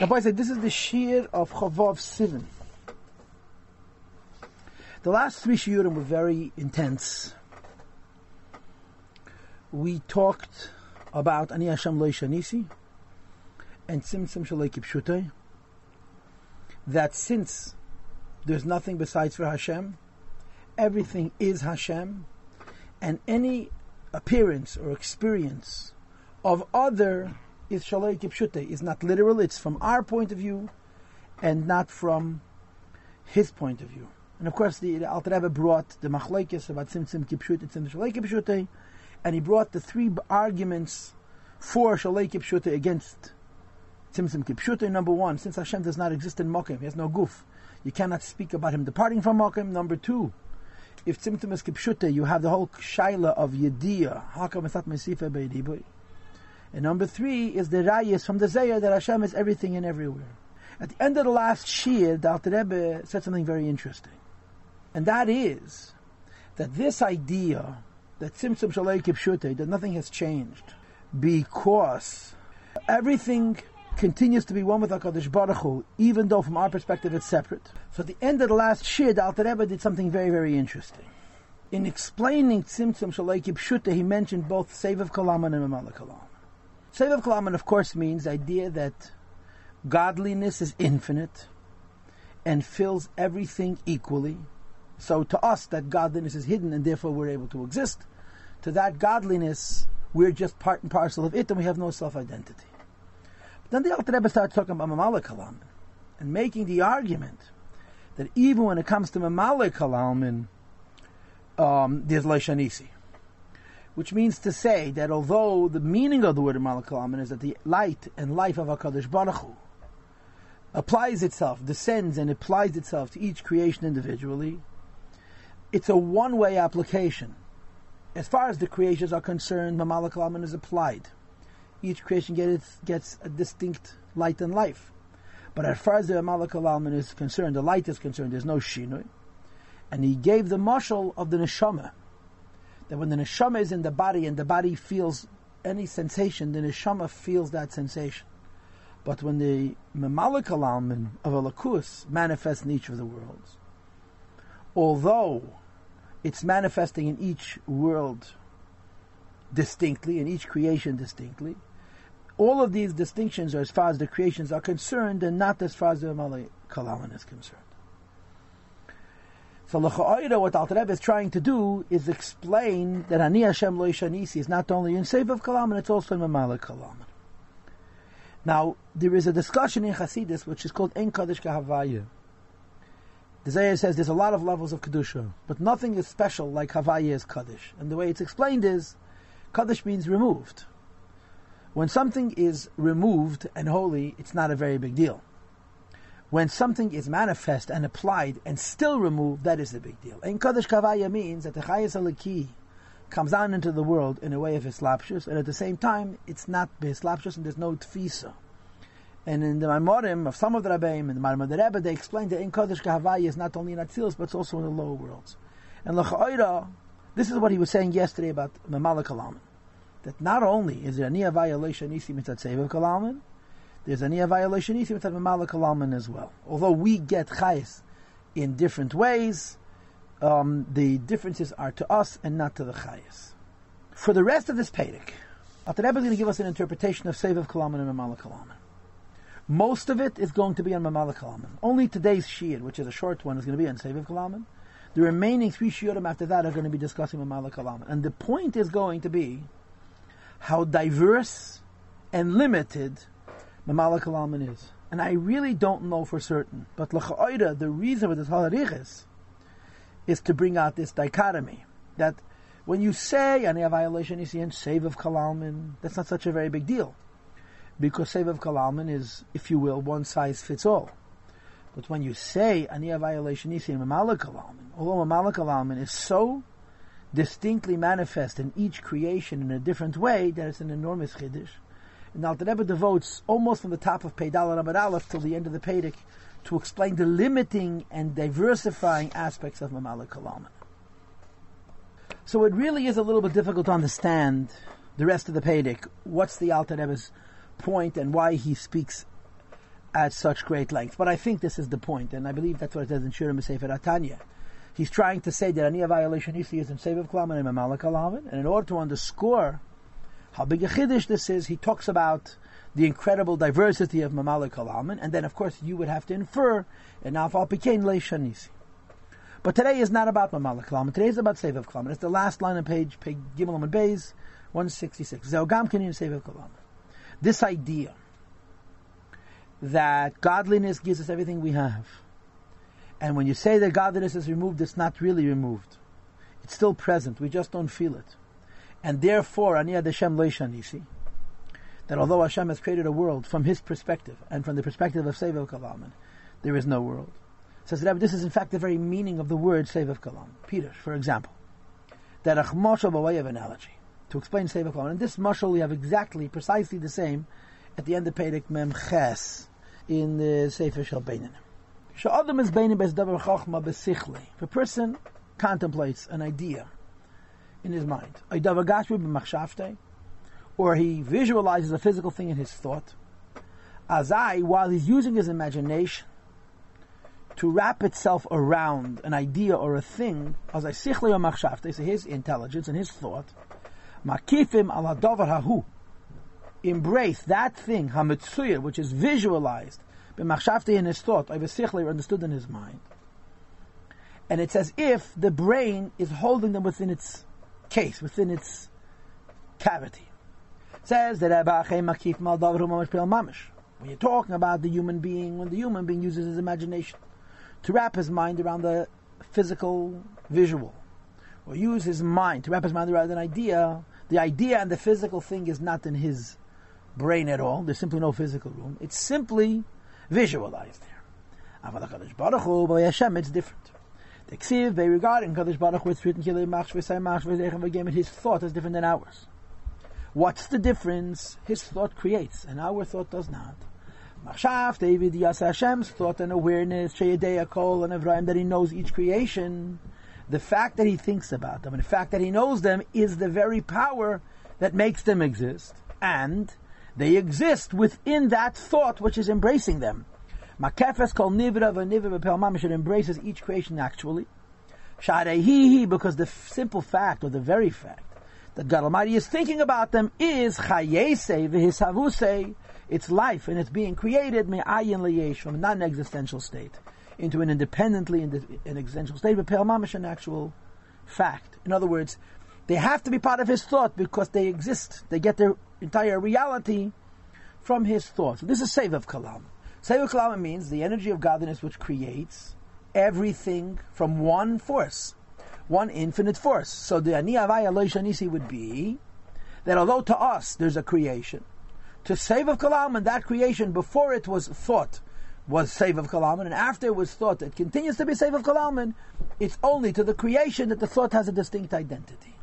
Rabbi said this is the shear of Chavav Sivan. The last three shiurim were very intense. We talked about Ani Hashem Lo Shanisi and Tzimtzum Shalei Kipshutei. That since there's nothing besides for Hashem, everything is Hashem, and any appearance or experience of other is Shalei Kipshutei, is not literal, it's from our point of view and not from his point of view. And of course, the, the Alter Rebbe brought the machlekes about tzimtzum kipshute, tzimtzum shalei kipshute, and he brought the three arguments for shalei kipshute against tzimtzum kipshute. Number one, since Hashem does not exist in Mokim, he has no goof, you cannot speak about him departing from Mokim. Number two, if tzimtzum is kipshute, you have the whole shaila of yediyah. Hakam esat mesifa be'ediboy. And number three is the rayas from the Zayah that Hashem is everything and everywhere. At the end of the last shir, the Alter Rebbe said something very interesting. And that is that this idea that Tzimtzum Shalei Kipshute, that nothing has changed, because everything continues to be one with HaKadosh Baruch Hu, even though from our perspective it's separate. So at the end of the last Shir, the Alter Rebbe did something very, very interesting. In explaining Tzimtzum Shalei Kipshute, he mentioned both Sevav Kalaman and Mamala Kalaman. Sevav Kalaman, of course, means the idea that godliness is infinite and fills everything equally, so to us, that godliness is hidden, and therefore we're able to exist. To that godliness, we're just part and parcel of it, and we have no self-identity. But then the Alter Rebbe starts talking about Mamala Kalam, and making the argument that even when it comes to Mamala Kalam, um, there's Leishanisi. Which means to say that although the meaning of the word Mamala Kalam is that the light and life of HaKadosh Baruch Hu applies itself, descends and applies itself to each creation individually, it's a one-way application. As far as the creations are concerned, Mamala Kalaman is applied. Each creation gets, gets a distinct light and life. But as far as the Mamala Kalaman is concerned, the light is concerned, there's no shinui. And he gave the mashal of the neshama. That when the neshama is in the body and the body feels any sensation, the neshama feels that sensation. But when the Mamala Kalaman of a lakus manifests in each of the worlds, although it's manifesting in each world distinctly, in each creation distinctly, all of these distinctions are as far as the creations are concerned and not as far as the Malay Kalaman is concerned. So L'cha'ayra, what Alter Rebbe is trying to do is explain that Ani Hashem Lo Shanisi is not only in Seif of Kalaman, it's also in Mamala Kalaman. Now, there is a discussion in Hasidus which is called En Kaddish Kahavaya. The Zayah says there's a lot of levels of Kedusha, but nothing is special like Havaya is Kaddish. And the way it's explained is, Kaddish means removed. When something is removed and holy, it's not a very big deal. When something is manifest and applied and still removed, that is the big deal. And Kaddish Kavaya means that the Chayas Aliki comes down into the world in a way of Islapshus, and at the same time, it's not Islapshus and there's no Tfisa. And in the Maimorim of some of the Rabbeim, in the Maimorim of the Rebbe, they explain that in Kodesh Kahavai is not only in Atzilus, but it's also in the lower worlds. And L'cha'oira, this is what he was saying yesterday about Mamala Kalaman. That not only is there a Nia violation Nisi Mitzat Sevav Kalaman, there's any a Nia violation Nisi Mitzat Mamala Kalaman as well. Although we get Chayes in different ways, um, the differences are to us and not to the Chayes. For the rest of this Pedic, Alter Rebbe is going to give us an interpretation of Sevav Kalaman and Mamala Kalaman. Most of it is going to be on Mamala Kalaman. Only today's Shir, which is a short one, is going to be on Seviv Kalaman. The remaining three Shiurim after that are going to be discussing Mamala Kalaman. And the point is going to be how diverse and limited Mamala Kalaman is. And I really don't know for certain. But L'cha'oida, the reason for this halarichis is to bring out this dichotomy. That when you say, Ani a violation, see in Save of Kalaman, that's not such a very big deal because save of Kalaman is, if you will, one size fits all. But when you say Aniya violation Isi in Mamala Kalaman, although Mamala Kalaman is so distinctly manifest in each creation in a different way that it's an enormous chiddush. And Rebbe devotes almost from the top of Peidal Rabban Aleph till the end of the Pedic to explain the limiting and diversifying aspects of Mamala Kalaman. So it really is a little bit difficult to understand the rest of the Pedic. What's the Alter Rebbe's point and why he speaks at such great length. But I think this is the point, and I believe that's what it says in Shirim Sefer Atanya. He's trying to say that Aniyah violation is in Sefer Kalam and Mamala Kalaman, and in order to underscore how big a chiddush this is, he talks about the incredible diversity of Mamala Kalaman, and then of course you would have to infer in Alfal Pikain Leishanisi. But today is not about Mamala Kalaman, today is about Sevav Kalaman. It's the last line on page, Gimel and Beis, 166. Zeogam Kenin Sevav Kalaman. This idea that godliness gives us everything we have. And when you say that godliness is removed, it's not really removed. It's still present. We just don't feel it. And therefore, Aniyad Hashem Leishanisi, that although Hashem has created a world from His perspective and from the perspective of Sevel Kalam, there is no world. Says that this is in fact the very meaning of the word Sevel Kalam. Peter, for example, that a mashal by way of analogy to explain Sevel Kalam. And this mashal we have exactly, precisely the same at the end of Perek Mem Ches in the Sefer Shel Beinin. Sha'adam is Beinin bes davar chachma besichle. If a person contemplates an idea in his mind, or he visualizes a physical thing in his thought, Azai, while he's using his imagination to wrap itself around an idea or a thing, as I sichle or machshavte, so his intelligence and his thought, makifim ala davar hahu, embrace that thing, hamitzuya, which is visualized, b'machshavte in his thought, or sichle understood in his mind. And it's as if the brain is holding them within its case, within its cavity. It says that Makif Mamish. when you're talking about the human being, when the human being uses his imagination to wrap his mind around the physical visual, or use his mind to wrap his mind around an idea, the idea and the physical thing is not in his brain at all. There's simply no physical room. It's simply visualized there. It's different. The Ksiv, they regard in Kadosh Baruch Hu, it's written, his thought is different than ours. What's the difference? His thought creates, and our thought does not. Machshav, David, Yas Hashem's thought and awareness, Sheyadei Kol and Evrahim, that he knows each creation. The fact that he thinks about them, and the fact that he knows them, is the very power that makes them exist. And they exist within that thought which is embracing them. Makefes kol nivra v'nivra b'pel mamish, it embraces each creation actually. Sharehihi, because the simple fact, or the very fact, that God Almighty is thinking about them is chayese v'hisavuse, its life and its being created me'ayin liyesh, from a non-existential state into an independently an existential state, but pel mamish, an actual fact. In other words, they have to be part of his thought because they exist. They get their entire reality from his thought. So this is save of kalam. Kalama means the energy of godliness which creates everything from one force, one infinite force. So the Ani Avaya Loishanisi would be that although to us there's a creation, to save of Kalam and that creation before it was thought was save of Kalaman, and after it was thought it continues to be save of Kalaman, it's only to the creation that the thought has a distinct identity.